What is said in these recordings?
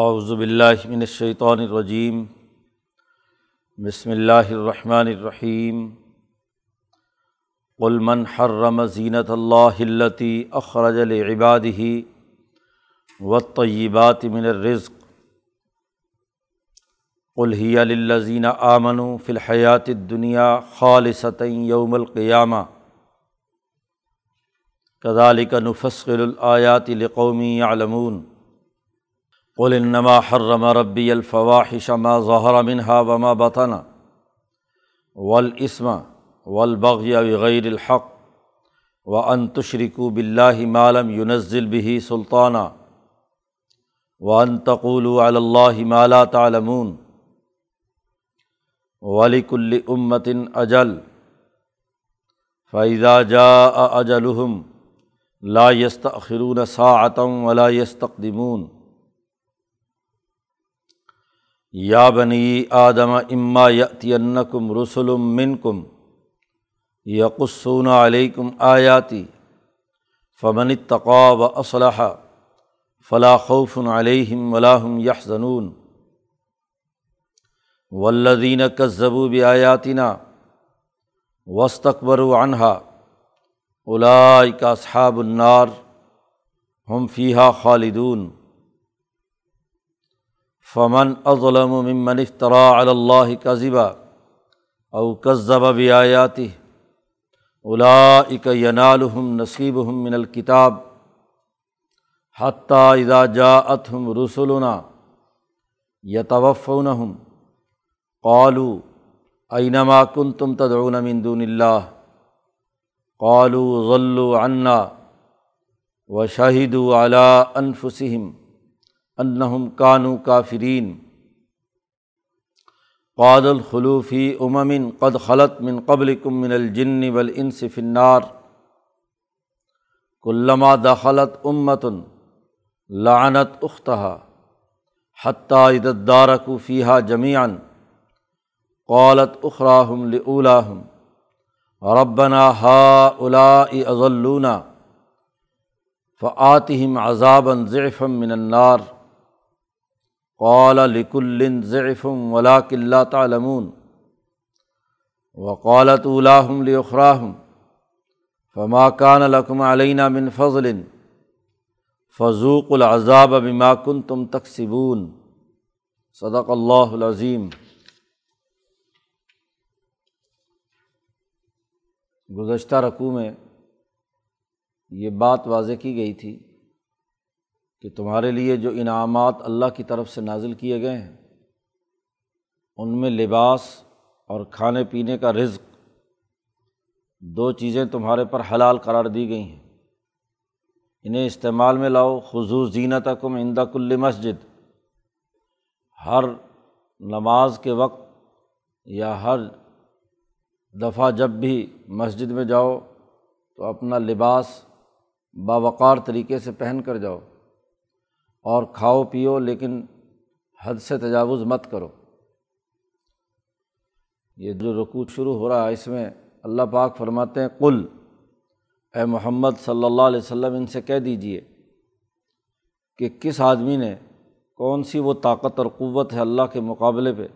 اعوذ باللہ من الشیطان الرجیم، بسم اللہ الرحمن الرحیم، قل من حرم زینت اللہ التی اخرج لعباده والطیبات من الرزق، قل هي للذین آمنوا فی الحیات الدنیا خالصتا یوم القیامہ كذلك نفصل الآیات لقومی يعلمون قل انما حرم ربی الفواحش ما ظہر منها وما بطن والاسم والبغي بغیر الحق و ان تشرکوا باللہ ما لم ينزل به سلطانا وان تقولوا علی اللہ تعلمون ولکل امت اجل فإذا جاء اجلهم لا يستأخرون ساعة ولا يستقدمون یا بنی آدم اما یتینکم رسول منکم یقصون علیکم آیاتی فمن اتقا و اسلح فلاں خوف علیہم ولاحم یحزنون ولدین کذبو بیاتینہ وسطبر عنہا اولائک اصحاب النار ہم فیحہ خالدون فمن اظلم ممن افطرا اللّہ کذبہ او کذب بیاتی اولائک ینالہم نصیبہم من الکتاب حتیٰ اذا جاءتہم رسولنا یتوفونہم قالوا اینما کنتم تدعون من دون اللہ قالوا ظلوا عنا وشہدوا علی انفسہم انہم کانو کافرین۔ قاد الخلوفی اممن قد خلط من قبل کم من الجن والانس فی النار۔ کلما دخلت امتن لعنت اختہا حتیٰ عددارک فیحہ جمیان قالت اخراہم لاہم ربنا ہا الا اضلونا۔ فعاتہم عذابً ضعفم من النار۔ قال لک الن ضعفم ولاک اللہ تعلمون وقالت اولاہم لخراہم فما کان لکم علینہ من فضل فضوق العذاب بما کن تم تقسبون صدق اللہ العظیم گزشتہ رقوع میں یہ بات واضح کی گئی تھی کہ تمہارے لیے جو انعامات اللہ کی طرف سے نازل کیے گئے ہیں، ان میں لباس اور کھانے پینے کا رزق، دو چیزیں تمہارے پر حلال قرار دی گئی ہیں۔ انہیں استعمال میں لاؤ خضو زینت کم اندہ کل مسجد۔ ہر نماز کے وقت یا ہر دفعہ جب بھی مسجد میں جاؤ تو اپنا لباس باوقار طریقے سے پہن کر جاؤ۔ اور کھاؤ پیو، لیکن حد سے تجاوز مت کرو۔ یہ جو رکوع شروع ہو رہا ہے، اس میں اللہ پاک فرماتے ہیں کل اے محمد صلی اللہ علیہ وسلم، ان سے کہہ دیجیے کہ کس آدمی نے، کون سی وہ طاقت اور قوت ہے اللہ کے مقابلے پہ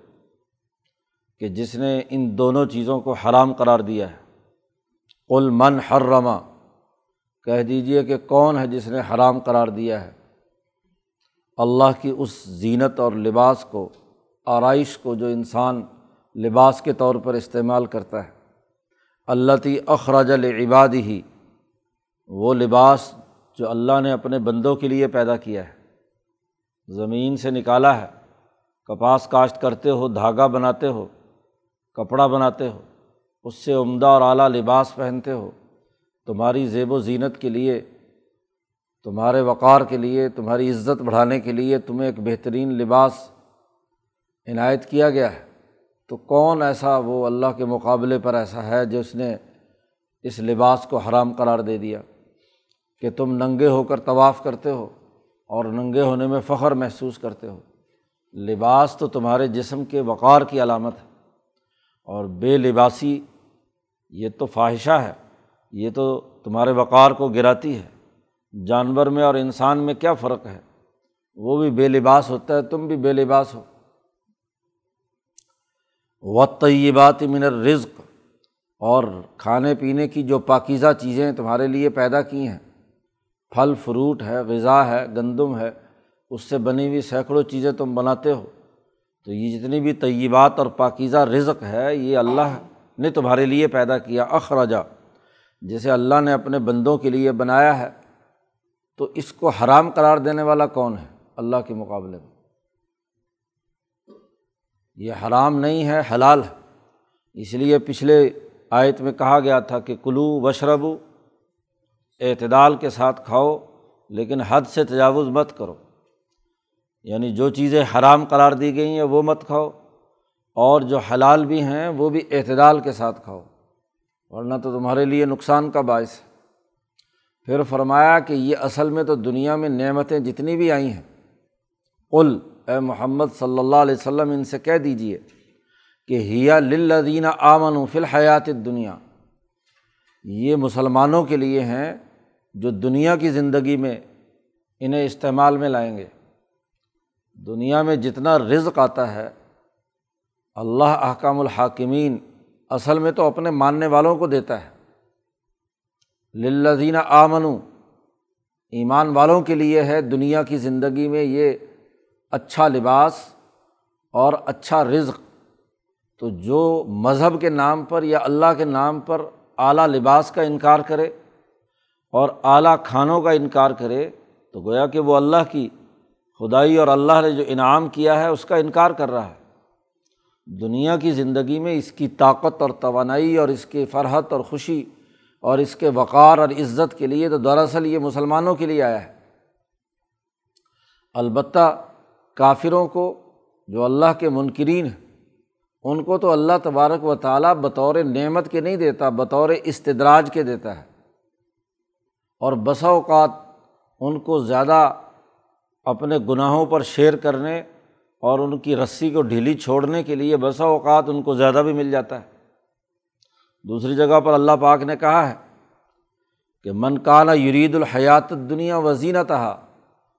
کہ جس نے ان دونوں چیزوں کو حرام قرار دیا ہے۔ کل من حرما کہہ دیجیے کہ کون ہے جس نے حرام قرار دیا ہے۔ اللہ کی اس زینت اور لباس کو، آرائش کو جو انسان لباس کے طور پر استعمال کرتا ہے۔ اللہ تی اخراج العباد ہی وہ لباس جو اللہ نے اپنے بندوں کے لیے پیدا کیا ہے۔ زمین سے نکالا ہے، کپاس کاشت کرتے ہو، دھاگا بناتے ہو، کپڑا بناتے ہو، اس سے عمدہ اور اعلیٰ لباس پہنتے ہو۔ تمہاری زیب و زینت کے لیے تمہارے وقار کے لیے، تمہاری عزت بڑھانے کے لیے تمہیں ایک بہترین لباس عنایت کیا گیا ہے۔ تو کون ایسا وہ اللہ کے مقابلے پر ایسا ہے جس نے اس لباس کو حرام قرار دے دیا؟ کہ تم ننگے ہو کر طواف کرتے ہو اور ننگے ہونے میں فخر محسوس کرتے ہو۔ لباس تو تمہارے جسم کے وقار کی علامت ہے اور بے لباسی یہ تو فواہشہ ہے، یہ تو تمہارے وقار کو گراتی ہے۔ جانور میں اور انسان میں کیا فرق ہے؟ وہ بھی بے لباس ہوتا ہے، تم بھی بے لباس ہو۔ و طیبات من رزق اور کھانے پینے کی جو پاکیزہ چیزیں تمہارے لیے پیدا کی ہیں۔ پھل، فروٹ ہے، غذا ہے، گندم ہے، اس سے بنی ہوئی سینکڑوں چیزیں تم بناتے ہو۔ تو یہ جتنی بھی طیبات اور پاکیزہ رزق ہے، یہ اللہ نے تمہارے لیے پیدا کیا۔ اخراجہ جسے اللہ نے اپنے بندوں کے لیے بنایا ہے۔ تو اس کو حرام قرار دینے والا کون ہے؟ اللہ کے مقابلے میں۔ یہ حرام نہیں ہے، حلال ہے۔ اس لیے پچھلے آیت میں کہا گیا تھا کہ کلو وشرب اعتدال کے ساتھ کھاؤ، لیکن حد سے تجاوز مت کرو۔ یعنی جو چیزیں حرام قرار دی گئی ہیں، وہ مت کھاؤ۔ اور جو حلال بھی ہیں، وہ بھی اعتدال کے ساتھ کھاؤ۔ ورنہ تو تمہارے لیے نقصان کا باعث ہے۔ پھر فرمایا کہ یہ اصل میں تو دنیا میں نعمتیں جتنی بھی آئی ہیں، قل اے محمد صلی اللہ علیہ وسلم، ان سے کہہ دیجیے کہ ہیا للذین آمن فی الحیات دنیا یہ مسلمانوں کے لیے ہیں جو دنیا کی زندگی میں انہیں استعمال میں لائیں گے۔ دنیا میں جتنا رزق آتا ہے، اللہ احکام الحاکمین اصل میں تو اپنے ماننے والوں کو دیتا ہے۔ للذین آمن ایمان والوں کے لیے ہے دنیا کی زندگی میں یہ اچھا لباس اور اچھا رزق۔ تو جو مذہب کے نام پر یا اللہ کے نام پر اعلیٰ لباس کا انکار کرے اور اعلیٰ کھانوں کا انکار کرے، تو گویا کہ وہ اللہ کی خدائی اور اللہ نے جو انعام کیا ہے، اس کا انکار کر رہا ہے۔ دنیا کی زندگی میں اس کی طاقت اور توانائی اور اس کی فرحت اور خوشی اور اس کے وقار اور عزت کے لیے تو دراصل یہ مسلمانوں کے لیے آیا ہے۔ البتہ کافروں کو جو اللہ کے منکرین ہیں، ان کو تو اللہ تبارک و تعالیٰ بطور نعمت کے نہیں دیتا، بطور استدراج کے دیتا ہے۔ اور بسا اوقات ان کو زیادہ اپنے گناہوں پر شیئر کرنے اور ان کی رسی کو ڈھیلی چھوڑنے کے لیے بسا اوقات ان کو زیادہ بھی مل جاتا ہے۔ دوسری جگہ پر اللہ پاک نے کہا ہے کہ من کانا یرید الحیات دنیا وزینت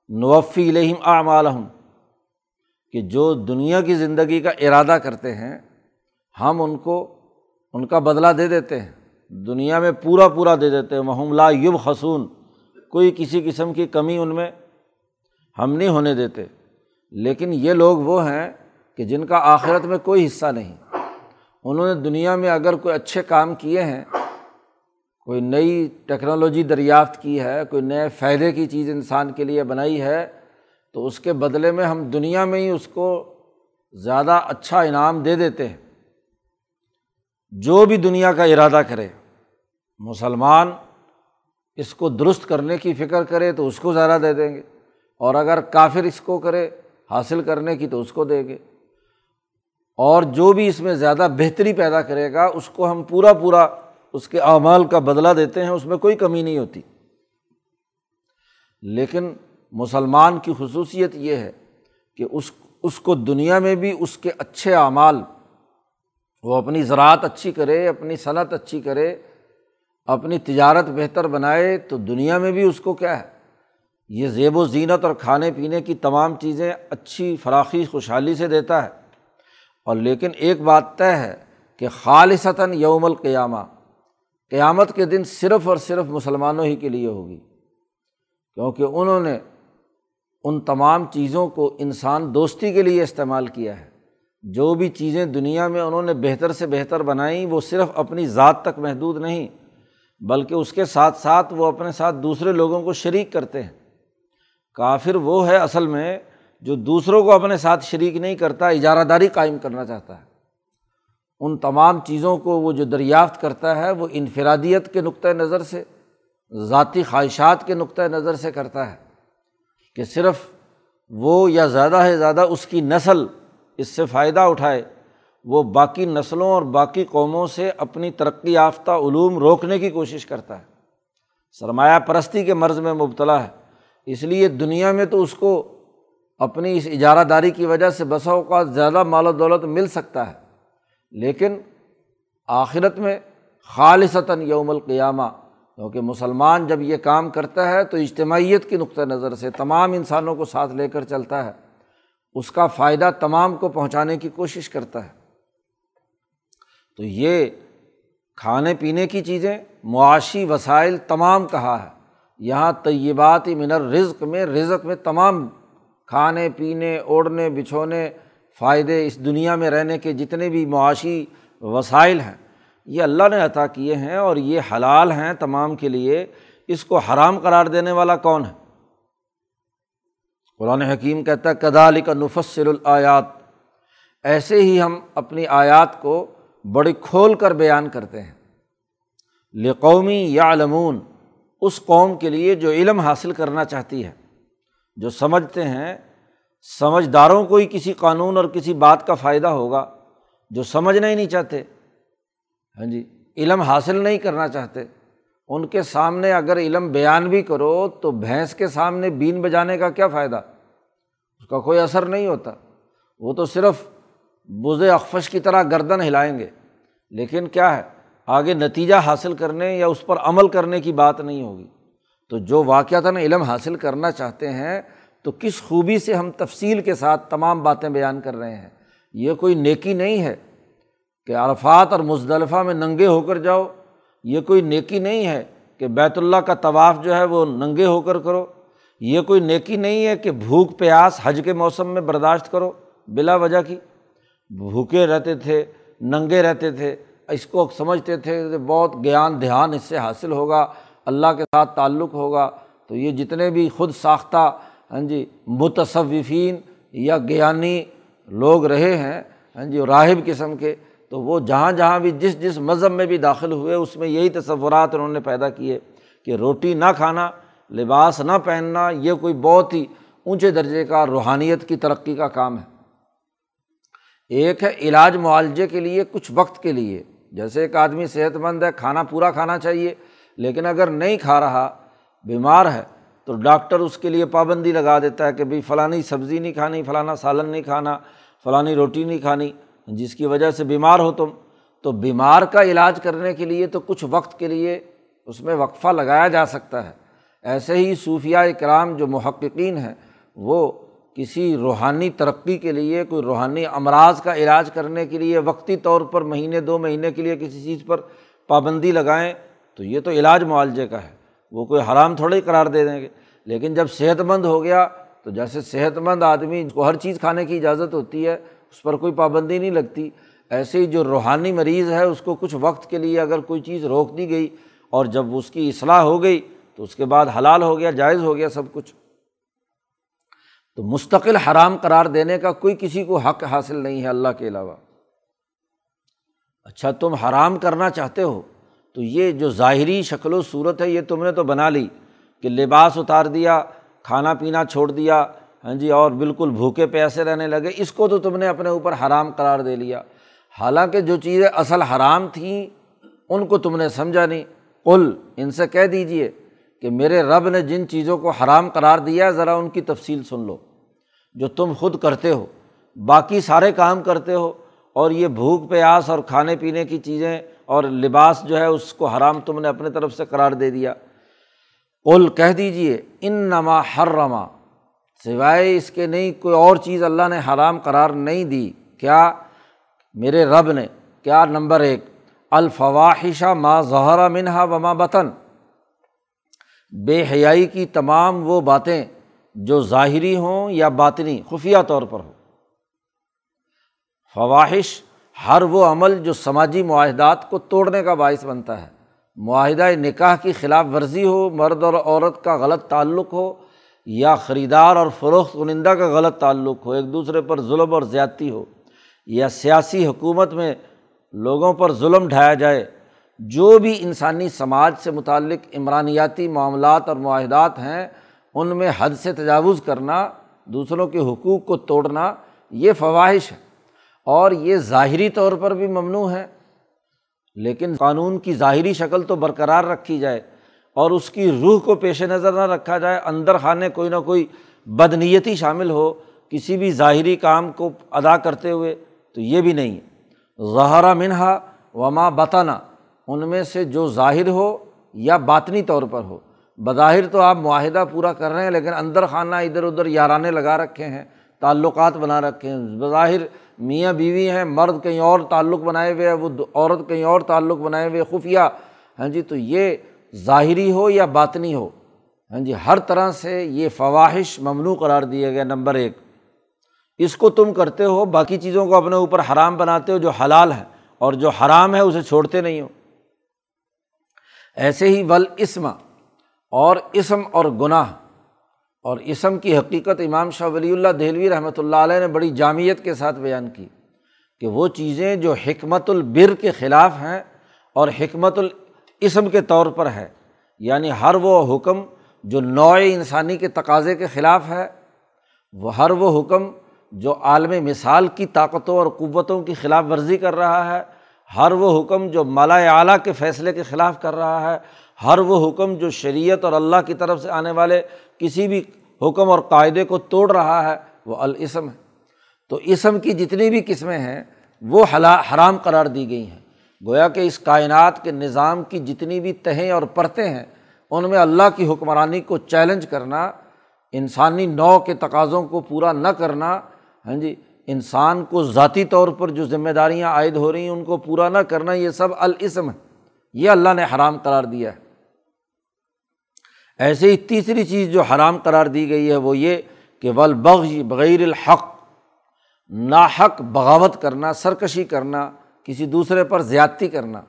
نوفی الہم اعمالہم، کہ جو دنیا کی زندگی کا ارادہ کرتے ہیں، ہم ان کو ان کا بدلہ دے دیتے ہیں، دنیا میں پورا پورا دے دیتے ہیں محم لا یب حسون کوئی کسی قسم کی کمی ان میں ہم نہیں ہونے دیتے۔ لیکن یہ لوگ وہ ہیں کہ جن کا آخرت میں کوئی حصہ نہیں۔ انہوں نے دنیا میں اگر کوئی اچھے کام کیے ہیں، کوئی نئی ٹیکنالوجی دریافت کی ہے، کوئی نئے فائدے کی چیز انسان کے لیے بنائی ہے، تو اس کے بدلے میں ہم دنیا میں ہی اس کو زیادہ اچھا انعام دے دیتے ہیں۔ جو بھی دنیا کا ارادہ کرے، مسلمان اس کو درست کرنے کی فکر کرے تو اس کو زیادہ دے دیں گے، اور اگر کافر اس کو کرے، حاصل کرنے کی تو اس کو دیں گے۔ اور جو بھی اس میں زیادہ بہتری پیدا کرے گا، اس کو ہم پورا پورا اس کے اعمال کا بدلہ دیتے ہیں، اس میں کوئی کمی نہیں ہوتی۔ لیکن مسلمان کی خصوصیت یہ ہے کہ اس اس کو دنیا میں بھی اس کے اچھے اعمال، وہ اپنی زراعت اچھی کرے، اپنی صنعت اچھی کرے، اپنی تجارت بہتر بنائے، تو دنیا میں بھی اس کو کیا ہے؟ یہ زیب و زینت اور کھانے پینے کی تمام چیزیں اچھی، فراخی، خوشحالی سے دیتا ہے۔ اور لیکن ایک بات طے ہے کہ خالصتاً یوم القیامہ، قیامت کے دن صرف اور صرف مسلمانوں ہی کے لیے ہوگی، کیونکہ انہوں نے ان تمام چیزوں کو انسان دوستی کے لیے استعمال کیا ہے۔ جو بھی چیزیں دنیا میں انہوں نے بہتر سے بہتر بنائیں وہ صرف اپنی ذات تک محدود نہیں، بلکہ اس کے ساتھ ساتھ وہ اپنے ساتھ دوسرے لوگوں کو شریک کرتے ہیں۔ کافر وہ ہے اصل میں جو دوسروں کو اپنے ساتھ شریک نہیں کرتا اجارہ داری قائم کرنا چاہتا ہے۔ ان تمام چیزوں کو وہ جو دریافت کرتا ہے، وہ انفرادیت کے نقطۂ نظر سے، ذاتی خواہشات کے نقطۂ نظر سے کرتا ہے کہ صرف وہ یا زیادہ ہے زیادہ اس کی نسل اس سے فائدہ اٹھائے۔ وہ باقی نسلوں اور باقی قوموں سے اپنی ترقی یافتہ علوم روکنے کی کوشش کرتا ہے۔ سرمایہ پرستی کے مرض میں مبتلا ہے۔ اس لیے دنیا میں تو اس کو اپنی اس اجارہ داری کی وجہ سے بسا اوقات زیادہ مال و دولت مل سکتا ہے۔ لیکن آخرت میں خالصتاً یوم القیامہ، کیونکہ مسلمان جب یہ کام کرتا ہے تو اجتماعیت کی نقطۂ نظر سے تمام انسانوں کو ساتھ لے کر چلتا ہے۔ اس کا فائدہ تمام کو پہنچانے کی کوشش کرتا ہے۔ تو یہ کھانے پینے کی چیزیں، معاشی وسائل تمام کہا ہے۔ یہاں طیبات منر رزق میں رزق میں تمام کھانے، پینے، اوڑھنے، بچھونے، فائدے اس دنیا میں رہنے کے جتنے بھی معاشی وسائل ہیں، یہ اللہ نے عطا کیے ہیں اور یہ حلال ہیں تمام کے لیے۔ اس کو حرام قرار دینے والا کون ہے؟ قرآن حکیم کہتا ہے کدال کا نفسر الآیات ایسے ہی ہم اپنی آیات کو بڑی کھول کر بیان کرتے ہیں۔ لقومی یا علمون اس قوم کے لیے جو علم حاصل کرنا چاہتی ہے۔ جو سمجھتے ہیں، سمجھداروں کو ہی کسی قانون اور کسی بات کا فائدہ ہوگا جو سمجھنا ہی نہیں چاہتے۔ ہاں جی علم حاصل نہیں کرنا چاہتے۔ ان کے سامنے اگر علم بیان بھی کرو تو بھینس کے سامنے بین بجانے کا کیا فائدہ؟ اس کا کوئی اثر نہیں ہوتا۔ وہ تو صرف بز اخفش کی طرح گردن ہلائیں گے۔ لیکن کیا ہے، آگے نتیجہ حاصل کرنے یا اس پر عمل کرنے کی بات نہیں ہوگی۔ تو جو واقعات علم حاصل کرنا چاہتے ہیں، تو کس خوبی سے ہم تفصیل کے ساتھ تمام باتیں بیان کر رہے ہیں؟ یہ کوئی نیکی نہیں ہے کہ عرفات اور مصطلفہ میں ننگے ہو کر جاؤ۔ یہ کوئی نیکی نہیں ہے کہ بیت اللہ کا طواف جو ہے وہ ننگے ہو کر کرو۔ یہ کوئی نیکی نہیں ہے کہ بھوک، پیاس، حج کے موسم میں برداشت کرو بلا وجہ کی۔ بھوکے رہتے تھے، ننگے رہتے تھے، اس کو سمجھتے تھے کہ بہت گیان دھیان اس سے حاصل ہوگا۔ اللہ کے ساتھ تعلق ہوگا تو یہ جتنے بھی خود ساختہ ہاں جی متصوفین یا گیانی لوگ رہے ہیں ہاں جی راہب قسم کے، تو وہ جہاں جہاں بھی جس جس مذہب میں بھی داخل ہوئے، اس میں یہی تصورات انہوں نے پیدا کیے کہ روٹی نہ کھانا، لباس نہ پہننا، یہ کوئی بہت ہی اونچے درجے کا روحانیت کی ترقی کا کام ہے۔ ایک ہے علاج معالجے کے لیے، کچھ وقت کے لیے۔ جیسے ایک آدمی صحت مند ہے، کھانا پورا کھانا چاہیے لیکن اگر نہیں کھا رہا، بیمار ہے، تو ڈاکٹر اس کے لیے پابندی لگا دیتا ہے کہ بھائی فلانی سبزی نہیں کھانی، فلانا سالن نہیں کھانا، فلانی روٹی نہیں کھانی، جس کی وجہ سے بیمار ہو تم۔ تو بیمار کا علاج کرنے کے لیے تو کچھ وقت کے لیے اس میں وقفہ لگایا جا سکتا ہے۔ ایسے ہی صوفیہ اکرام جو محققین ہیں، وہ کسی روحانی ترقی کے لیے، کوئی روحانی امراض کا علاج کرنے کے لیے وقتی طور پر مہینے، دو مہینے کے لیے کسی چیز پر پابندی لگائیں تو یہ تو علاج معالجے کا ہے۔ وہ کوئی حرام تھوڑے ہی قرار دے دیں گے۔ لیکن جب صحت مند ہو گیا تو جیسے صحت مند آدمی کو ہر چیز کھانے کی اجازت ہوتی ہے، اس پر کوئی پابندی نہیں لگتی۔ ایسے ہی جو روحانی مریض ہے، اس کو کچھ وقت کے لیے اگر کوئی چیز روک دی گئی اور جب اس کی اصلاح ہو گئی تو اس کے بعد حلال ہو گیا، جائز ہو گیا سب کچھ۔ تو مستقل حرام قرار دینے کا کوئی کسی کو حق حاصل نہیں ہے اللہ کے علاوہ۔ اچھا تم حرام کرنا چاہتے ہو تو یہ جو ظاہری شکل و صورت ہے، یہ تم نے تو بنا لی کہ لباس اتار دیا، کھانا پینا چھوڑ دیا ہاں جی اور بالکل بھوکے پیسے رہنے لگے۔ اس کو تو تم نے اپنے اوپر حرام قرار دے لیا۔ حالانکہ جو چیزیں اصل حرام تھیں، ان کو تم نے سمجھا نہیں۔ کل ان سے کہہ دیجیے کہ میرے رب نے جن چیزوں کو حرام قرار دیا ہے ذرا ان کی تفصیل سن لو۔ جو تم خود کرتے ہو، باقی سارے کام کرتے ہو، اور یہ بھوک، پیاس اور کھانے پینے کی چیزیں اور لباس جو ہے اس کو حرام تم نے اپنے طرف سے قرار دے دیا۔ کل کہہ دیجیے ان نما ہر رما سوائے اس کے نہیں کوئی اور چیز اللہ نے حرام قرار نہیں دی۔ کیا؟ میرے رب نے۔ کیا؟ نمبر ایک۔ الفواہشہ ما ظہرا منہا و بطن۔ بے حیائی کی تمام وہ باتیں جو ظاہری ہوں یا باطنی، خفیہ طور پر ہو فواہش ہر وہ عمل جو سماجی معاہدات کو توڑنے کا باعث بنتا ہے۔ معاہدہ نکاح کی خلاف ورزی ہو، مرد اور عورت کا غلط تعلق ہو، یا خریدار اور فروخت کنندہ کا غلط تعلق ہو، ایک دوسرے پر ظلم اور زیادتی ہو، یا سیاسی حکومت میں لوگوں پر ظلم ڈھایا جائے۔ جو بھی انسانی سماج سے متعلق عمرانیاتی معاملات اور معاہدات ہیں، ان میں حد سے تجاوز کرنا، دوسروں کے حقوق کو توڑنا، یہ فواہش ہے۔ اور یہ ظاہری طور پر بھی ممنوع ہے، لیکن قانون کی ظاہری شکل تو برقرار رکھی جائے اور اس کی روح کو پیش نظر نہ رکھا جائے، اندر خانے کوئی نہ کوئی بدنیتی شامل ہو کسی بھی ظاہری کام کو ادا کرتے ہوئے، تو یہ بھی نہیں۔ ہے ظہرا منہا وما بتانا ان میں سے جو ظاہر ہو یا باطنی طور پر ہو۔ بظاہر تو آپ معاہدہ پورا کر رہے ہیں، لیکن اندر خانہ ادھر ادھر یارانے لگا رکھے ہیں، تعلقات بنا رکھے ہیں۔ بظاہر میاں بیوی ہیں، مرد کہیں اور تعلق بنائے ہوئے ہے وہ عورت کہیں اور تعلق بنائے ہوئے خفیہ۔ ہاں جی تو یہ ظاہری ہو یا باطنی ہو؟ ہاں جی ہر طرح سے یہ فواہش ممنوع قرار دیا گیا نمبر ایک۔ اس کو تم کرتے ہو، باقی چیزوں کو اپنے اوپر حرام بناتے ہو جو حلال ہے اور جو حرام ہے اسے چھوڑتے نہیں ہو۔ ایسے ہی ول اسم، اور اسم اور گناہ۔ اور اسم کی حقیقت امام شاہ ولی اللہ دہلوی رحمۃ اللہ علیہ نے بڑی جامعت کے ساتھ بیان کی کہ وہ چیزیں جو حکمت البر کے خلاف ہیں اور حکمت الاسم کے طور پر ہے یعنی ہر وہ حکم جو نوع انسانی کے تقاضے کے خلاف ہے، وہ ہر وہ حکم جو عالم مثال کی طاقتوں اور قوتوں کی خلاف ورزی کر رہا ہے، ہر وہ حکم جو مالا اعلیٰ کے فیصلے کے خلاف کر رہا ہے ہر وہ حکم جو شریعت اور اللہ کی طرف سے آنے والے کسی بھی حکم اور قاعدے کو توڑ رہا ہے، وہ الاسم ہے۔ تو اسم کی جتنی بھی قسمیں ہیں، وہ حلا، حرام قرار دی گئی ہیں۔ گویا کہ اس کائنات کے نظام کی جتنی بھی تہیں اور پرتیں ہیں، ان میں اللہ کی حکمرانی کو چیلنج کرنا، انسانی نو کے تقاضوں کو پورا نہ کرنا ہاں جی انسان کو ذاتی طور پر جو ذمہ داریاں عائد ہو رہی ہیں، ان کو پورا نہ کرنا، یہ سب الاسم ہے یہ اللہ نے حرام قرار دیا ہے۔ ایسے ہی تیسری چیز جو حرام قرار دی گئی ہے وہ یہ کہ ولبغ بغیر الحق، ناحق بغاوت کرنا، سرکشی کرنا، کسی دوسرے پر زیادتی کرنا۔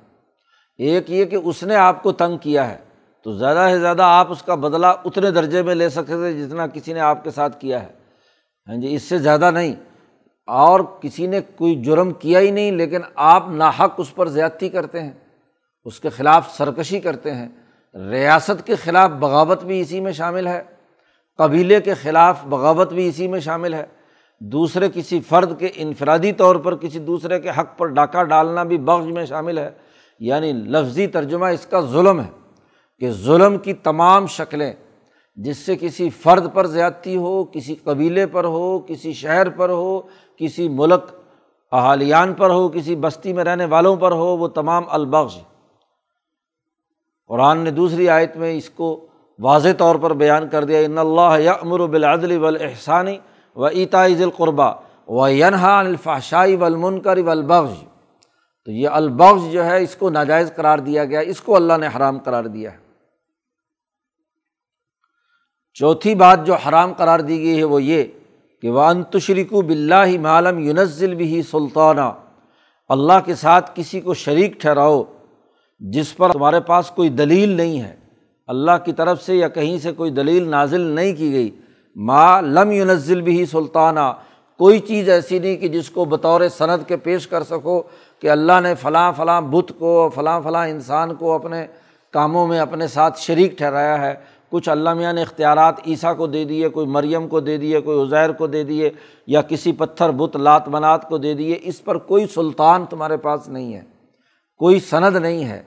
ایک یہ کہ اس نے آپ کو تنگ کیا ہے، تو زیادہ سے زیادہ آپ اس کا بدلہ اتنے درجے میں لے سکتے تھے جتنا کسی نے آپ کے ساتھ کیا ہے۔ ہاں جی اس سے زیادہ نہیں۔ اور کسی نے کوئی جرم کیا ہی نہیں، لیکن آپ ناحق اس پر زیادتی کرتے ہیں، اس کے خلاف سرکشی کرتے ہیں۔ ریاست کے خلاف بغاوت بھی اسی میں شامل ہے، قبیلے کے خلاف بغاوت بھی اسی میں شامل ہے۔ دوسرے کسی فرد کے انفرادی طور پر کسی دوسرے کے حق پر ڈاکہ ڈالنا بھی بغض میں شامل ہے۔ یعنی لفظی ترجمہ اس کا ظلم ہے کہ ظلم کی تمام شکلیں جس سے کسی فرد پر زیادتی ہو، کسی قبیلے پر ہو، کسی شہر پر ہو، کسی ملک احالیان پر ہو، کسی بستی میں رہنے والوں پر ہو، وہ تمام البغض۔ قرآن نے دوسری آیت میں اس کو واضح طور پر بیان کر دیا، ان اللہ یا امر بالعدل والاحسانی و عطاء القربہ و ینہا الفاشائی ولمنکر ولبغ تو یہ البغ جو ہے، اس کو ناجائز قرار دیا گیا، اس کو اللہ نے حرام قرار دیا ہے۔ چوتھی بات جو حرام قرار دی گئی ہے وہ یہ کہ وہ انتشریک بلّہ معلوم یونزل بھی سلطانہ اللہ کے ساتھ کسی کو شریک ٹھہراؤ جس پر تمہارے پاس کوئی دلیل نہیں ہے، اللہ کی طرف سے یا کہیں سے کوئی دلیل نازل نہیں کی گئی، ما لم یونزل بھی سلطانہ کوئی چیز ایسی نہیں کہ جس کو بطور صنعت کے پیش کر سکو کہ اللہ نے فلاں فلاں بت کو، فلاں فلاں انسان کو اپنے کاموں میں اپنے ساتھ شریک ٹھہرایا ہے۔ کچھ اللہ میاں نے اختیارات عیسیٰ کو دے دیے، کوئی مریم کو دے دیے، کوئی عزیر کو دے دیے یا کسی پتھر، بت، لات، منات کو دے دیے، اس پر کوئی سلطان تمہارے پاس نہیں ہے۔ کوئی سند نہیں ہے۔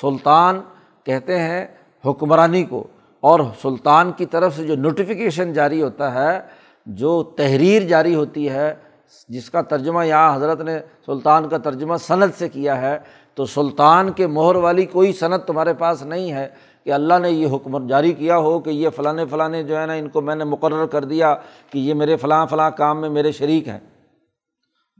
سلطان کہتے ہیں حکمرانی کو۔ اور سلطان کی طرف سے جو نوٹیفیکیشن جاری ہوتا ہے، جو تحریر جاری ہوتی ہے، جس کا ترجمہ یہاں حضرت نے سلطان کا ترجمہ صنعت سے کیا ہے، تو سلطان کے مہر والی کوئی صنعت تمہارے پاس نہیں ہے کہ اللہ نے یہ حکم جاری کیا ہو کہ یہ فلاں فلاں جو ہے نا ان کو میں نے مقرر کر دیا کہ یہ میرے فلاں فلاں کام میں میرے شریک ہیں۔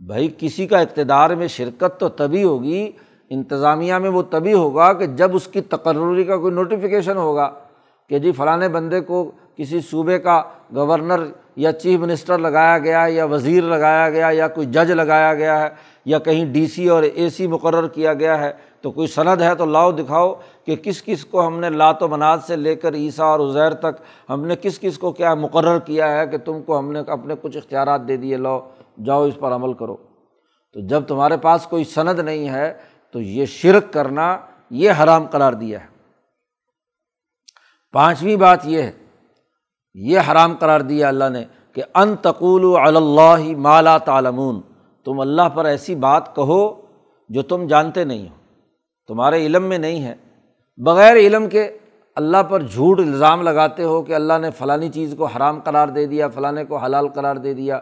بھائی، کسی کا اقتدار میں شرکت تو تبھی ہوگی انتظامیہ میں وہ تبھی ہوگا کہ جب اس کی تقرری کا کوئی نوٹیفیکیشن ہوگا کہ جی فلاں بندے کو کسی صوبے کا گورنر یا چیف منسٹر لگایا گیا ہے یا وزیر لگایا گیا یا کوئی جج لگایا گیا ہے یا کہیں ڈی سی اور اے سی مقرر کیا گیا ہے تو کوئی سند ہے تو لاؤ دکھاؤ کہ کس کس کو ہم نے لات و مناد سے لے کر عیسیٰ اور عزیر تک ہم نے کس کس کو کیا مقرر کیا ہے کہ تم کو ہم نے اپنے کچھ اختیارات دے دیے، لاؤ، جاؤ اس پر عمل کرو۔ تو جب تمہارے پاس کوئی سند نہیں ہے تو یہ شرک کرنا یہ حرام قرار دیا ہے۔ پانچویں بات یہ ہے، یہ حرام قرار دیا اللہ نے کہ ان تقول اللہ مالا تعلمون، تم اللہ پر ایسی بات کہو جو تم جانتے نہیں ہو، تمہارے علم میں نہیں ہے۔ بغیر علم کے اللہ پر جھوٹ الزام لگاتے ہو کہ اللہ نے فلانی چیز کو حرام قرار دے دیا فلاں کو حلال قرار دے دیا۔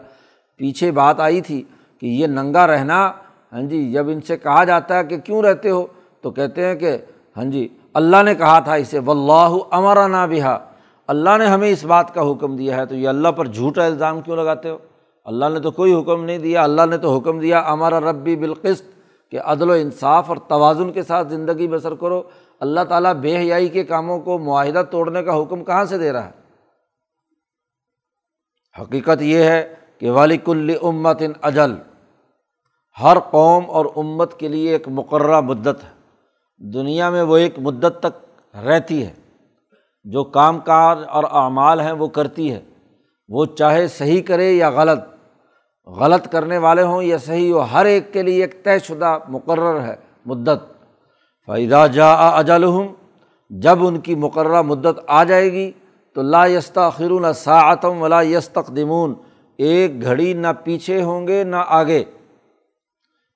پیچھے بات آئی تھی کہ یہ ننگا رہنا ہاں جی جب ان سے کہا جاتا ہے کہ کیوں رہتے ہو، تو کہتے ہیں کہ ہاں جی اللہ نے کہا تھا اسے و اللہ امرا نا بہا۔ اللہ نے ہمیں اس بات کا حکم دیا ہے، تو یہ اللہ پر جھوٹا الزام کیوں لگاتے ہو؟ اللہ نے تو کوئی حکم نہیں دیا، اللہ نے تو حکم دیا امارا ربی بالقسط، کہ عدل و انصاف اور توازن کے ساتھ زندگی بسر کرو۔ اللہ تعالیٰ بے حیائی کے کاموں کو معاہدہ توڑنے کا حکم کہاں سے دے رہا ہے؟ حقیقت یہ ہے کہ والک امت ان اجل ہر قوم اور امت کے لیے ایک مقررہ مدت ہے۔ دنیا میں وہ ایک مدت تک رہتی ہے۔ جو کام کار اور اعمال ہیں وہ کرتی ہے۔ وہ چاہے صحیح کرے یا غلط غلط کرنے والے ہوں یا صحیح ہو ہر ایک کے لیے ایک طے شدہ مقرر ہے، مدت۔ فائدہ جا اجل ہوں جب ان کی مقررہ مدت آ جائے گی، تو لا یستاخرون ساعتم ولا یس تقدمون ایک گھڑی نہ پیچھے ہوں گے، نہ آگے۔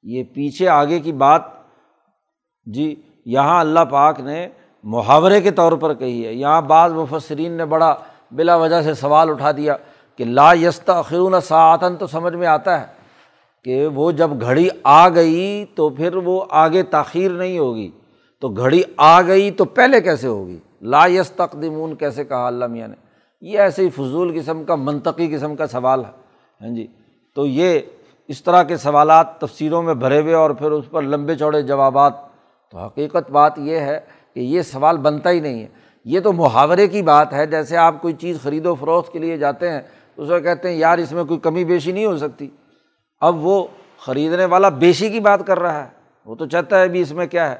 یہ پیچھے آگے کی بات جی یہاں اللہ پاک نے محاورے کے طور پر کہی ہے۔ یہاں بعض مفسرین نے بڑا بلا وجہ سے سوال اٹھا دیا کہ لا یستا خرون ساعتن تو سمجھ میں آتا ہے کہ وہ جب گھڑی آ گئی تو پھر وہ آگے تاخیر نہیں ہوگی۔ تو گھڑی آ گئی تو پہلے کیسے ہوگی؟ لا یس تقدمون کیسے کہا اللہ میاں نے؟ یہ ایسے ہی فضول قسم کا، منطقی قسم کا سوال ہے۔ ہاں جی تو یہ اس طرح کے سوالات تفسیروں میں بھرے ہوئے اور پھر اس پر لمبے چوڑے جوابات، تو حقیقت بات یہ ہے کہ یہ سوال بنتا ہی نہیں ہے۔ یہ تو محاورے کی بات ہے، جیسے آپ کوئی چیز خرید و فروخت کے لیے جاتے ہیں تو اس میں کہتے ہیں، یار اس میں کوئی کمی بیشی نہیں ہو سکتی۔ اب وہ خریدنے والا بیشی کی بات کر رہا ہے۔ وہ تو چاہتا ہے ابھی اس میں کیا ہے،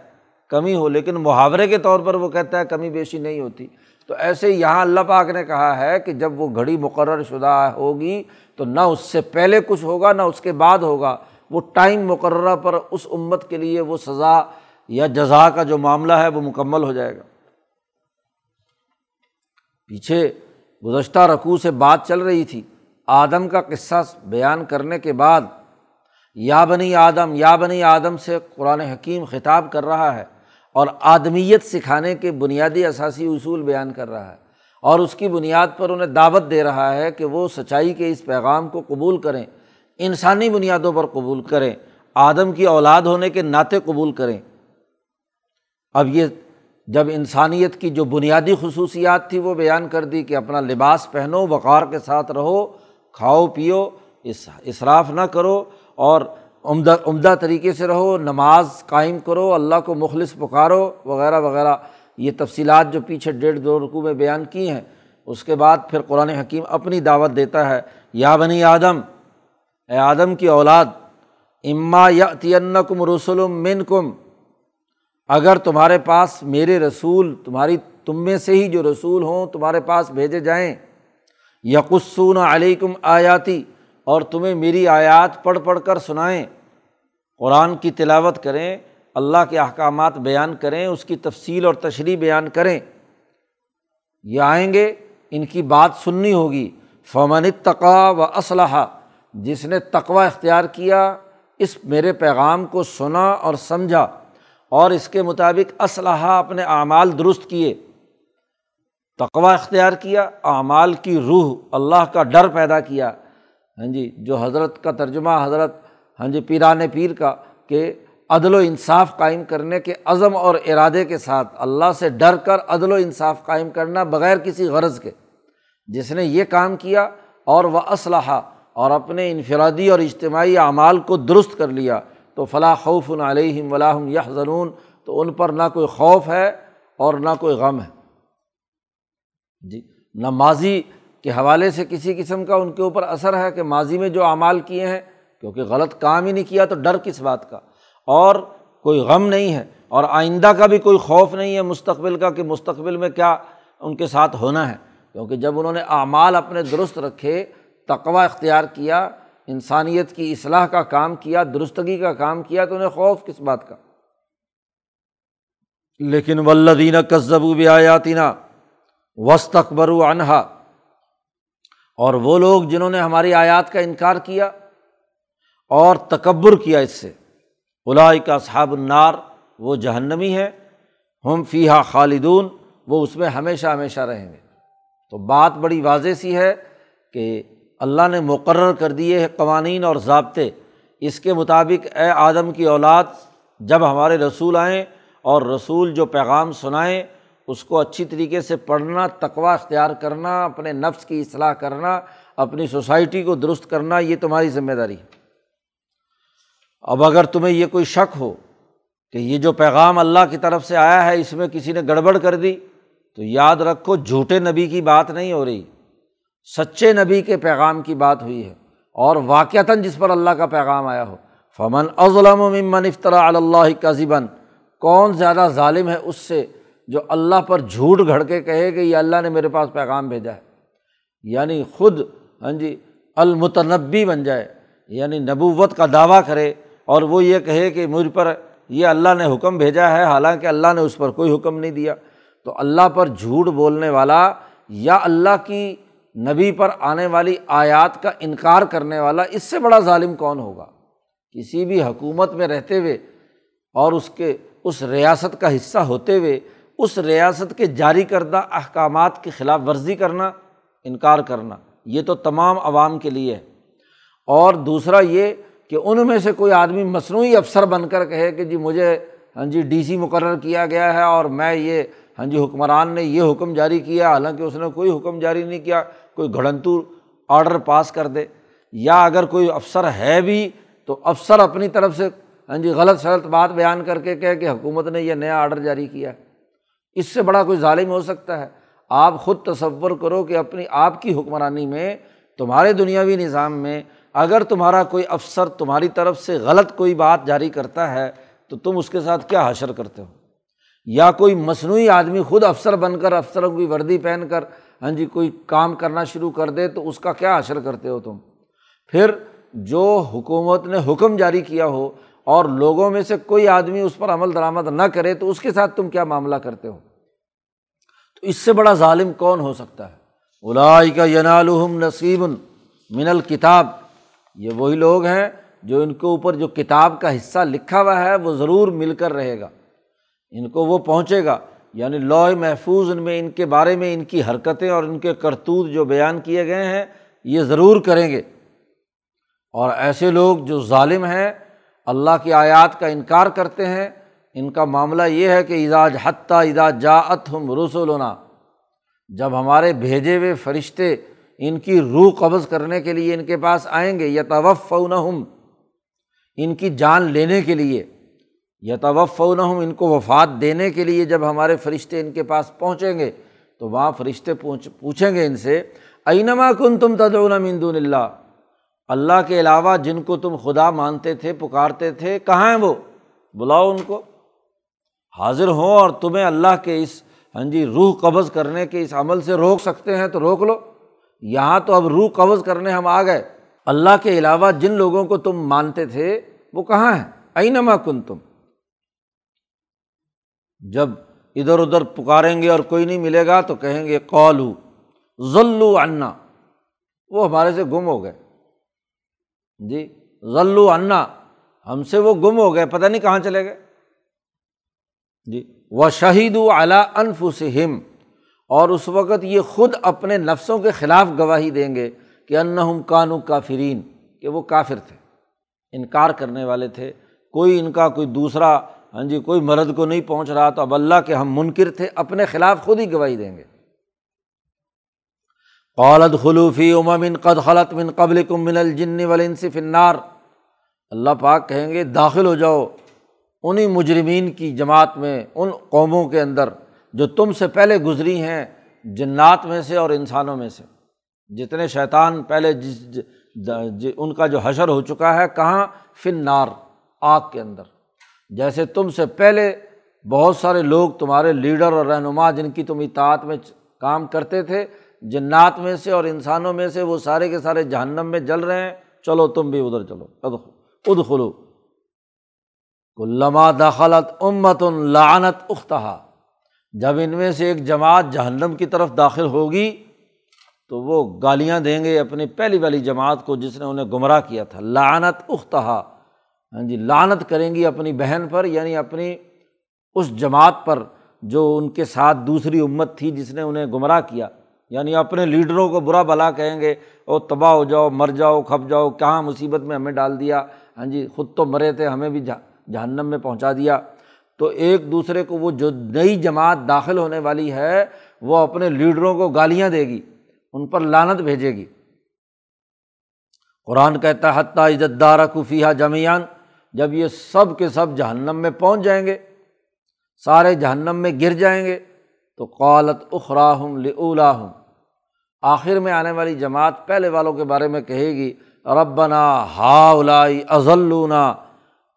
کمی ہو، لیکن محاورے کے طور پر وہ کہتا ہے کمی بیشی نہیں ہوتی۔ تو ایسے یہاں اللہ پاک نے کہا ہے کہ جب وہ گھڑی مقرر شدہ ہوگی تو نہ اس سے پہلے کچھ ہوگا، نہ اس کے بعد ہوگا۔ وہ ٹائم مقررہ پر اس امت کے لیے وہ سزا یا جزا کا جو معاملہ ہے وہ مکمل ہو جائے گا۔ پیچھے گزشتہ رقوع سے بات چل رہی تھی۔ آدم کا قصہ بیان کرنے کے بعد یا بنی آدم، یا بنی آدم سے قرآن حکیم خطاب کر رہا ہے اور آدمیت سکھانے کے بنیادی اثاثی اصول بیان کر رہا ہے۔ اور اس کی بنیاد پر انہیں دعوت دے رہا ہے کہ وہ سچائی کے اس پیغام کو قبول کریں، انسانی بنیادوں پر قبول کریں، آدم کی اولاد ہونے کے ناطے قبول کریں۔ اب یہ جب انسانیت کی جو بنیادی خصوصیات تھی وہ بیان کر دی کہ اپنا لباس پہنو، وقار کے ساتھ رہو، کھاؤ، پیو، اس اصراف نہ کرو اور عمدہ عمدہ طریقے سے رہو، نماز قائم کرو، اللہ کو مخلص پکارو، وغیرہ وغیرہ۔ یہ تفصیلات جو پیچھے ڈیڑھ دو رقوع میں بیان کی ہیں، اس کے بعد پھر قرآن حکیم اپنی دعوت دیتا ہے، یا بنی آدم، اے آدم کی اولاد، اما یا کم رسول من کم اگر تمہارے پاس میرے رسول، تمہاری، تم میں سے ہی جو رسول ہوں، تمہارے پاس بھیجے جائیں یقسون علیکم آیاتی، اور تمہیں میری آیات پڑھ پڑھ کر سنائیں، قرآن کی تلاوت کریں اللہ کے احکامات بیان کریں، اس کی تفصیل اور تشریح بیان کریں۔ یہ آئیں گے، ان کی بات سننی ہوگی۔ فمن تقوا و اسلحہ جس نے تقوا اختیار کیا، اس میرے پیغام کو سنا اور سمجھا، اور اس کے مطابق اسلحہ اپنے اعمال درست کیے۔ تقوا اختیار کیا، اعمال کی روح اللہ کا ڈر پیدا کیا۔ ہاں جی جو حضرت کا ترجمہ، حضرت ہاں جی پیران پیر کا، کہ عدل و انصاف قائم کرنے کے عزم اور ارادے کے ساتھ اللہ سے ڈر کر عدل و انصاف قائم کرنا بغیر کسی غرض کے۔ جس نے یہ کام کیا اور وہ اسلحہ اور اپنے انفرادی اور اجتماعی اعمال کو درست کر لیا، تو فلاں خوف علیہم ولاحم یہ ضرون تو ان پر نہ کوئی خوف ہے اور نہ کوئی غم ہے۔ جی نہ ماضی کے حوالے سے کسی قسم کا ان کے اوپر اثر ہے کہ ماضی میں جو اعمال کیے ہیں، کیونکہ غلط کام ہی نہیں کیا تو ڈر کس بات کا؟ اور کوئی غم نہیں ہے اور آئندہ کا بھی کوئی خوف نہیں ہے مستقبل کا کہ مستقبل میں کیا ان کے ساتھ ہونا ہے۔ کیونکہ جب انہوں نے اعمال اپنے درست رکھے تقوا اختیار کیا، انسانیت کی اصلاح کا کام کیا، درستگی کا کام کیا، تو انہیں خوف کس بات کا؟ لیکن ولدینہ کسبو بھی آیاتینہ وسط اکبر انہا اور وہ لوگ جنہوں نے ہماری آیات کا انکار کیا اور تکبر کیا اس سے۔ الائی کا صحاب النار، وہ جہنمی ہے ہم فی ہا خالدون، وہ اس میں ہمیشہ ہمیشہ رہیں گے۔ تو بات بڑی واضح سی ہے کہ اللہ نے مقرر کر دیے قوانین اور ضابطے۔ اس کے مطابق اے آدم کی اولاد، جب ہمارے رسول آئیں اور رسول جو پیغام سنائیں، اس کو اچھی طریقے سے پڑھنا تقوا اختیار کرنا، اپنے نفس کی اصلاح کرنا، اپنی سوسائٹی کو درست کرنا، یہ تمہاری ذمہ داری ہے۔ اب اگر تمہیں یہ کوئی شک ہو کہ یہ جو پیغام اللہ کی طرف سے آیا ہے، اس میں کسی نے گڑبڑ کر دی، تو یاد رکھو، جھوٹے نبی کی بات نہیں ہو رہی۔ سچے نبی کے پیغام کی بات ہوئی ہے۔ اور واقعتاً جس پر اللہ کا پیغام آیا ہو۔ فمن ازلم ممن افطرا اللہ کا کون زیادہ ظالم ہے اس سے جو اللہ پر جھوٹ گھڑ کے کہے کہ یہ اللہ نے میرے پاس پیغام بھیجا ہے۔ یعنی خود ہاں جی المتنبی بن جائے۔ یعنی نبوت کا دعویٰ کرے۔ اور وہ یہ کہے کہ مجھ پر یہ اللہ نے حکم بھیجا ہے، حالانکہ اللہ نے اس پر کوئی حکم نہیں دیا۔ تو اللہ پر جھوٹ بولنے والا یا اللہ کی نبی پر آنے والی آیات کا انکار کرنے والا، اس سے بڑا ظالم کون ہوگا؟ کسی بھی حکومت میں رہتے ہوئے اور اس کے، اس ریاست کا حصہ ہوتے ہوئے، اس ریاست کے جاری کردہ احکامات کی خلاف ورزی کرنا، انکار کرنا، یہ تو تمام عوام کے لیے ہے۔ اور دوسرا یہ کہ ان میں سے کوئی آدمی مصنوعی افسر بن کر کہے کہ جی مجھے ہاں جی ڈی سی مقرر کیا گیا ہے اور میں یہ ہاں جی حکمران نے یہ حکم جاری کیا، حالانکہ اس نے کوئی حکم جاری نہیں کیا، کوئی گھڑنتو آڈر پاس کر دے۔ یا اگر کوئی افسر ہے بھی تو افسر اپنی طرف سے ہاں جی غلط سلط بات بیان کر کے کہے کہ حکومت نے یہ نیا آڈر جاری کیا ہے۔ اس سے بڑا کوئی ظالم ہو سکتا ہے۔ آپ خود تصور کرو کہ اپنی آپ کی حکمرانی میں، تمہارے دنیاوی نظام میں اگر تمہارا کوئی افسر تمہاری طرف سے غلط کوئی بات جاری کرتا ہے، تو تم اس کے ساتھ کیا حشر کرتے ہو؟ یا کوئی مصنوعی آدمی خود افسر بن کر، افسروں کی وردی پہن کر ہاں جی کوئی کام کرنا شروع کر دے تو اس کا کیا حشر کرتے ہو تم؟ پھر جو حکومت نے حکم جاری کیا ہو اور لوگوں میں سے کوئی آدمی اس پر عمل درآمد نہ کرے، تو اس کے ساتھ تم کیا معاملہ کرتے ہو؟ تو اس سے بڑا ظالم کون ہو سکتا ہے؟ الائی کا ینالحم نصیب من الکتاب۔ یہ وہی لوگ ہیں جو ان کے اوپر جو کتاب کا حصہ لکھا ہوا ہے، وہ ضرور مل کر رہے گا۔ ان کو وہ پہنچے گا۔ یعنی لوہ محفوظ ان میں، ان کے بارے میں ان کی حرکتیں اور ان کے کرتوت جو بیان کیے گئے ہیں، یہ ضرور کریں گے۔ اور ایسے لوگ جو ظالم ہیں، اللہ کی آیات کا انکار کرتے ہیں۔ ان کا معاملہ یہ ہے کہ اعزاج حتیٰ ادا جاعت ہم رسولنا جب ہمارے بھیجے ہوئے فرشتے ان کی روح قبض کرنے کے لیے ان کے پاس آئیں گے یا توف ہم ان کی جان لینے کے لیے۔ یا توف ہم ان کو وفات دینے کے لیے جب ہمارے فرشتے ان کے پاس پہنچیں گے، تو وہاں فرشتے پوچھ، پوچھیں گے ان سے، اینما کن تم تدعون من دون اللہ؟ اللہ کے علاوہ جن کو تم خدا مانتے تھے، پکارتے تھے، کہاں ہیں وہ؟ بلاؤ ان کو۔ حاضر ہوں اور تمہیں اللہ کے اس ہاں جی روح قبض کرنے کے اس عمل سے روک سکتے ہیں، تو روک لو۔ یہاں تو اب روح قبض کرنے ہم آ گئے۔ اللہ کے علاوہ جن لوگوں کو تم مانتے تھے، وہ کہاں ہیں؟ اینما کن تم جب ادھر ادھر پکاریں گے اور کوئی نہیں ملے گا تو کہیں گے قولو ذلو انا وہ ہمارے سے گم ہو گئے۔ جی ذلو انا ہم سے وہ گم ہو گئے، پتہ نہیں کہاں چلے گئے۔ جی و شہید اعلیٰ انف ہم اور اس وقت یہ خود اپنے نفسوں کے خلاف گواہی دیں گے کہ ان کانو کافرین، کہ وہ کافر تھے، انکار کرنے والے تھے۔ کوئی ان کا کوئی دوسرا ہاں جی کوئی مرد کو نہیں پہنچ رہا تو اب اللہ کے ہم منکر تھے، اپنے خلاف خود ہی گواہی دیں گے۔ قالد خلوفی امن قد خلط من قبل کم من الجن ولنصف النار۔ اللہ پاک کہیں گے، داخل ہو جاؤ۔ انہیں مجرمین کی جماعت میں، ان قوموں کے اندر جو تم سے پہلے گزری ہیں، جنات میں سے اور انسانوں میں سے۔ جتنے شیطان پہلے جس ان کا جو حشر ہو چکا ہے، کہاں؟ فن نار آگ کے اندر۔ جیسے تم سے پہلے بہت سارے لوگ تمہارے لیڈر اور رہنما، جن کی تم اطاعت میں کام کرتے تھے، جنات میں سے اور انسانوں میں سے، وہ سارے کے سارے جہنم میں جل رہے ہیں۔ چلو، تم بھی ادھر چلو۔ اد خلو لما دخلت امت لعنت اختہا۔ جب ان میں سے ایک جماعت جہنم کی طرف داخل ہوگی، تو وہ گالیاں دیں گے اپنی پہلی والی جماعت کو جس نے انہیں گمراہ کیا تھا۔ لعنت اختہا۔ ہاں جی لانت کریں گی اپنی بہن پر یعنی اپنی اس جماعت پر جو ان کے ساتھ دوسری امت تھی جس نے انہیں گمراہ کیا۔ یعنی اپنے لیڈروں کو برا بلا کہیں گے، او تباہ ہو جاؤ، مر جاؤ، کھپ جاؤ، کہاں مصیبت میں ہمیں ڈال دیا؟ ہاں جی خود تو مرے تھے، ہمیں بھی جہنم میں پہنچا دیا۔ تو ایک دوسرے کو وہ جو نئی جماعت داخل ہونے والی ہے، وہ اپنے لیڈروں کو گالیاں دے گی، ان پر لانت بھیجے گی۔ قرآن کہتا ہے، حتیٰ عزت دار خفیہ جمیان جب یہ سب کے سب جہنم میں پہنچ جائیں گے، سارے جہنم میں گر جائیں گے، تو قالت اخراہم لاہم آخر میں آنے والی جماعت پہلے والوں کے بارے میں کہے گی، ربنا ہا الائی ازلونا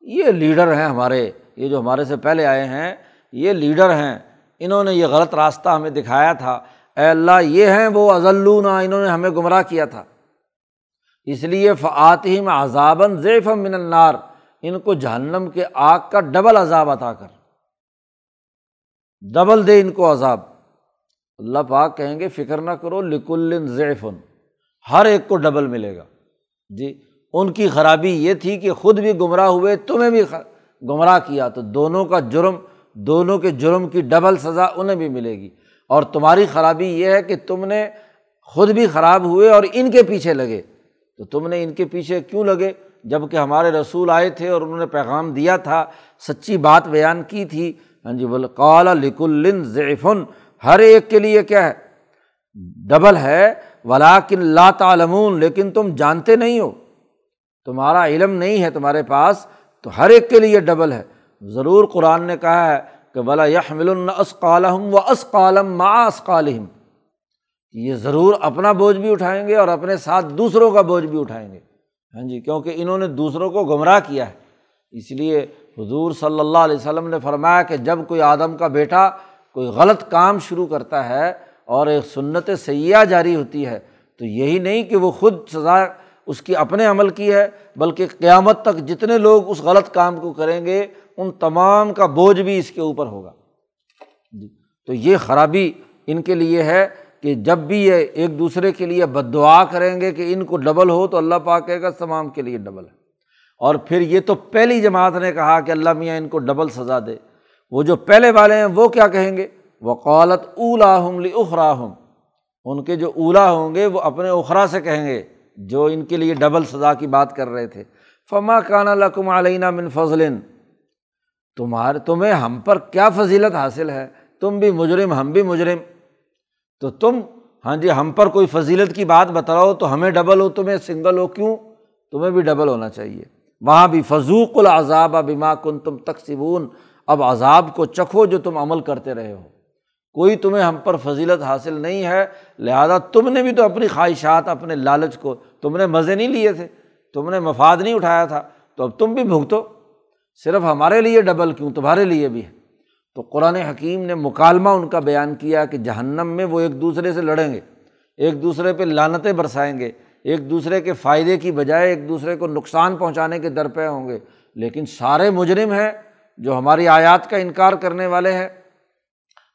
یہ لیڈر ہیں ہمارے۔ یہ جو ہمارے سے پہلے آئے ہیں، یہ لیڈر ہیں۔ انہوں نے یہ غلط راستہ ہمیں دکھایا تھا۔ اے اللہ، یہ ہیں وہ ازلونا انہوں نے ہمیں گمراہ کیا تھا۔ اس لیے فعاتم عذابً ضیف من النار۔ ان کو جہنم کے آگ کا ڈبل عذاب عطا کر۔ ڈبل دے ان کو عذاب۔ اللہ پاک کہیں گے، فکر نہ کرو لکل ضیفن ہر ایک کو ڈبل ملے گا۔ جی ان کی خرابی یہ تھی کہ خود بھی گمراہ ہوئے، تمہیں بھی گمراہ کیا تو دونوں کا جرم، دونوں کے جرم کی ڈبل سزا انہیں بھی ملے گی۔ اور تمہاری خرابی یہ ہے کہ تم نے خود بھی خراب ہوئے اور ان کے پیچھے لگے۔ تو تم نے ان کے پیچھے کیوں لگے؟ جبکہ ہمارے رسول آئے تھے اور انہوں نے پیغام دیا تھا، سچی بات بیان کی تھی۔ ہاں جی بول قال لک الن ضیفن ہر ایک کے لیے کیا ہے؟ ڈبل ہے۔ ولاکن لا تعلمون، لیکن تم جانتے نہیں ہو۔ تمہارا علم نہیں ہے تمہارے پاس۔ تو ہر ایک کے لیے ڈبل ہے۔ ضرور قرآن نے کہا ہے کہ بلا یحمل اسقالحم و اسقالم ما اسقالحم یہ ضرور اپنا بوجھ بھی اٹھائیں گے اور اپنے ساتھ دوسروں کا بوجھ بھی اٹھائیں گے۔ ہاں جی کیونکہ انہوں نے دوسروں کو گمراہ کیا ہے۔ اس لیے حضور صلی اللہ علیہ وسلم نے فرمایا کہ جب کوئی آدم کا بیٹا کوئی غلط کام شروع کرتا ہے اور ایک سنت سیاح جاری ہوتی ہے، تو یہی نہیں کہ وہ خود سزا اس کی اپنے عمل کی ہے، بلکہ قیامت تک جتنے لوگ اس غلط کام کو کریں گے، ان تمام کا بوجھ بھی اس کے اوپر ہوگا۔ جی تو یہ خرابی ان کے لیے ہے کہ جب بھی یہ ایک دوسرے کے لیے بد دعا کریں گے کہ ان کو ڈبل ہو تو اللہ پاک کہے گا، تمام کے لیے ڈبل ہے۔ اور پھر یہ تو پہلی جماعت نے کہا کہ اللہ میاں ان کو ڈبل سزا دے۔ وہ جو پہلے والے ہیں، وہ کیا کہیں گے؟ وقالت اولا ہم لی اخرا ہم ان کے جو اولا ہوں گے، وہ اپنے اخرا سے کہیں گے۔ جو ان کے لیے ڈبل سزا کی بات کر رہے تھے۔ فما کان لکم علینہ من فضل۔ تمہارے تمہیں ہم پر کیا فضیلت حاصل ہے؟ تم بھی مجرم، ہم بھی مجرم۔ تو تم ہاں جی ہم پر کوئی فضیلت کی بات بتاؤ تو ہمیں ڈبل ہو، تمہیں سنگل ہو، کیوں؟ تمہیں بھی ڈبل ہونا چاہیے۔ وہاں بھی فضوق العذاب ابا کن تم تقسیبون اب عذاب کو چکھو جو تم عمل کرتے رہے ہو۔ کوئی تمہیں ہم پر فضیلت حاصل نہیں ہے، لہٰذا تم نے بھی تو اپنی خواہشات، اپنے لالچ کو تم نے مزے نہیں لیے تھے، تم نے مفاد نہیں اٹھایا تھا۔ تو اب تم بھی بھگتو، صرف ہمارے لیے ڈبل کیوں؟ تمہارے لیے بھی ہے۔ تو قرآن حکیم نے مکالمہ ان کا بیان کیا کہ جہنم میں وہ ایک دوسرے سے لڑیں گے، ایک دوسرے پہ لانتیں برسائیں گے، ایک دوسرے کے فائدے کی بجائے ایک دوسرے کو نقصان پہنچانے کے درپے ہوں گے۔ لیکن سارے مجرم ہیں جو ہماری آیات کا انکار کرنے والے ہیں۔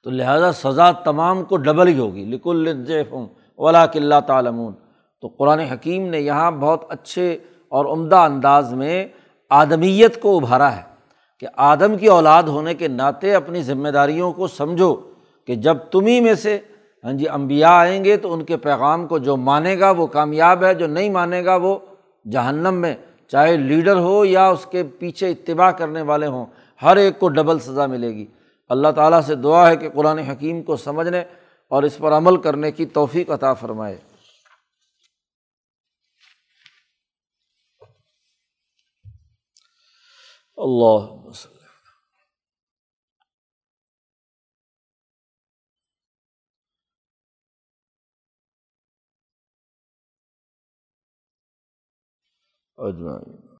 تو لہٰذا سزا تمام کو ڈبل ہی ہوگی۔ لک ہوں ولا کلّہ تعلمون۔ تو قرآن حکیم نے یہاں بہت اچھے اور عمدہ انداز میں آدمیت کو ابھارا ہے کہ آدم کی اولاد ہونے کے ناطے اپنی ذمہ داریوں کو سمجھو کہ جب تمہیں میں سے ہاں جی امبیا آئیں گے تو ان کے پیغام کو جو مانے گا وہ کامیاب ہے، جو نہیں مانے گا وہ جہنم میں، چاہے لیڈر ہو یا اس کے پیچھے اتباع کرنے والے ہوں، ہر ایک کو ڈبل سزا ملے گی۔ اللہ تعالیٰ سے دعا ہے کہ قرآن حکیم کو سمجھنے اور اس پر عمل کرنے کی توفیق عطا فرمائے۔ اللہ اجمعین۔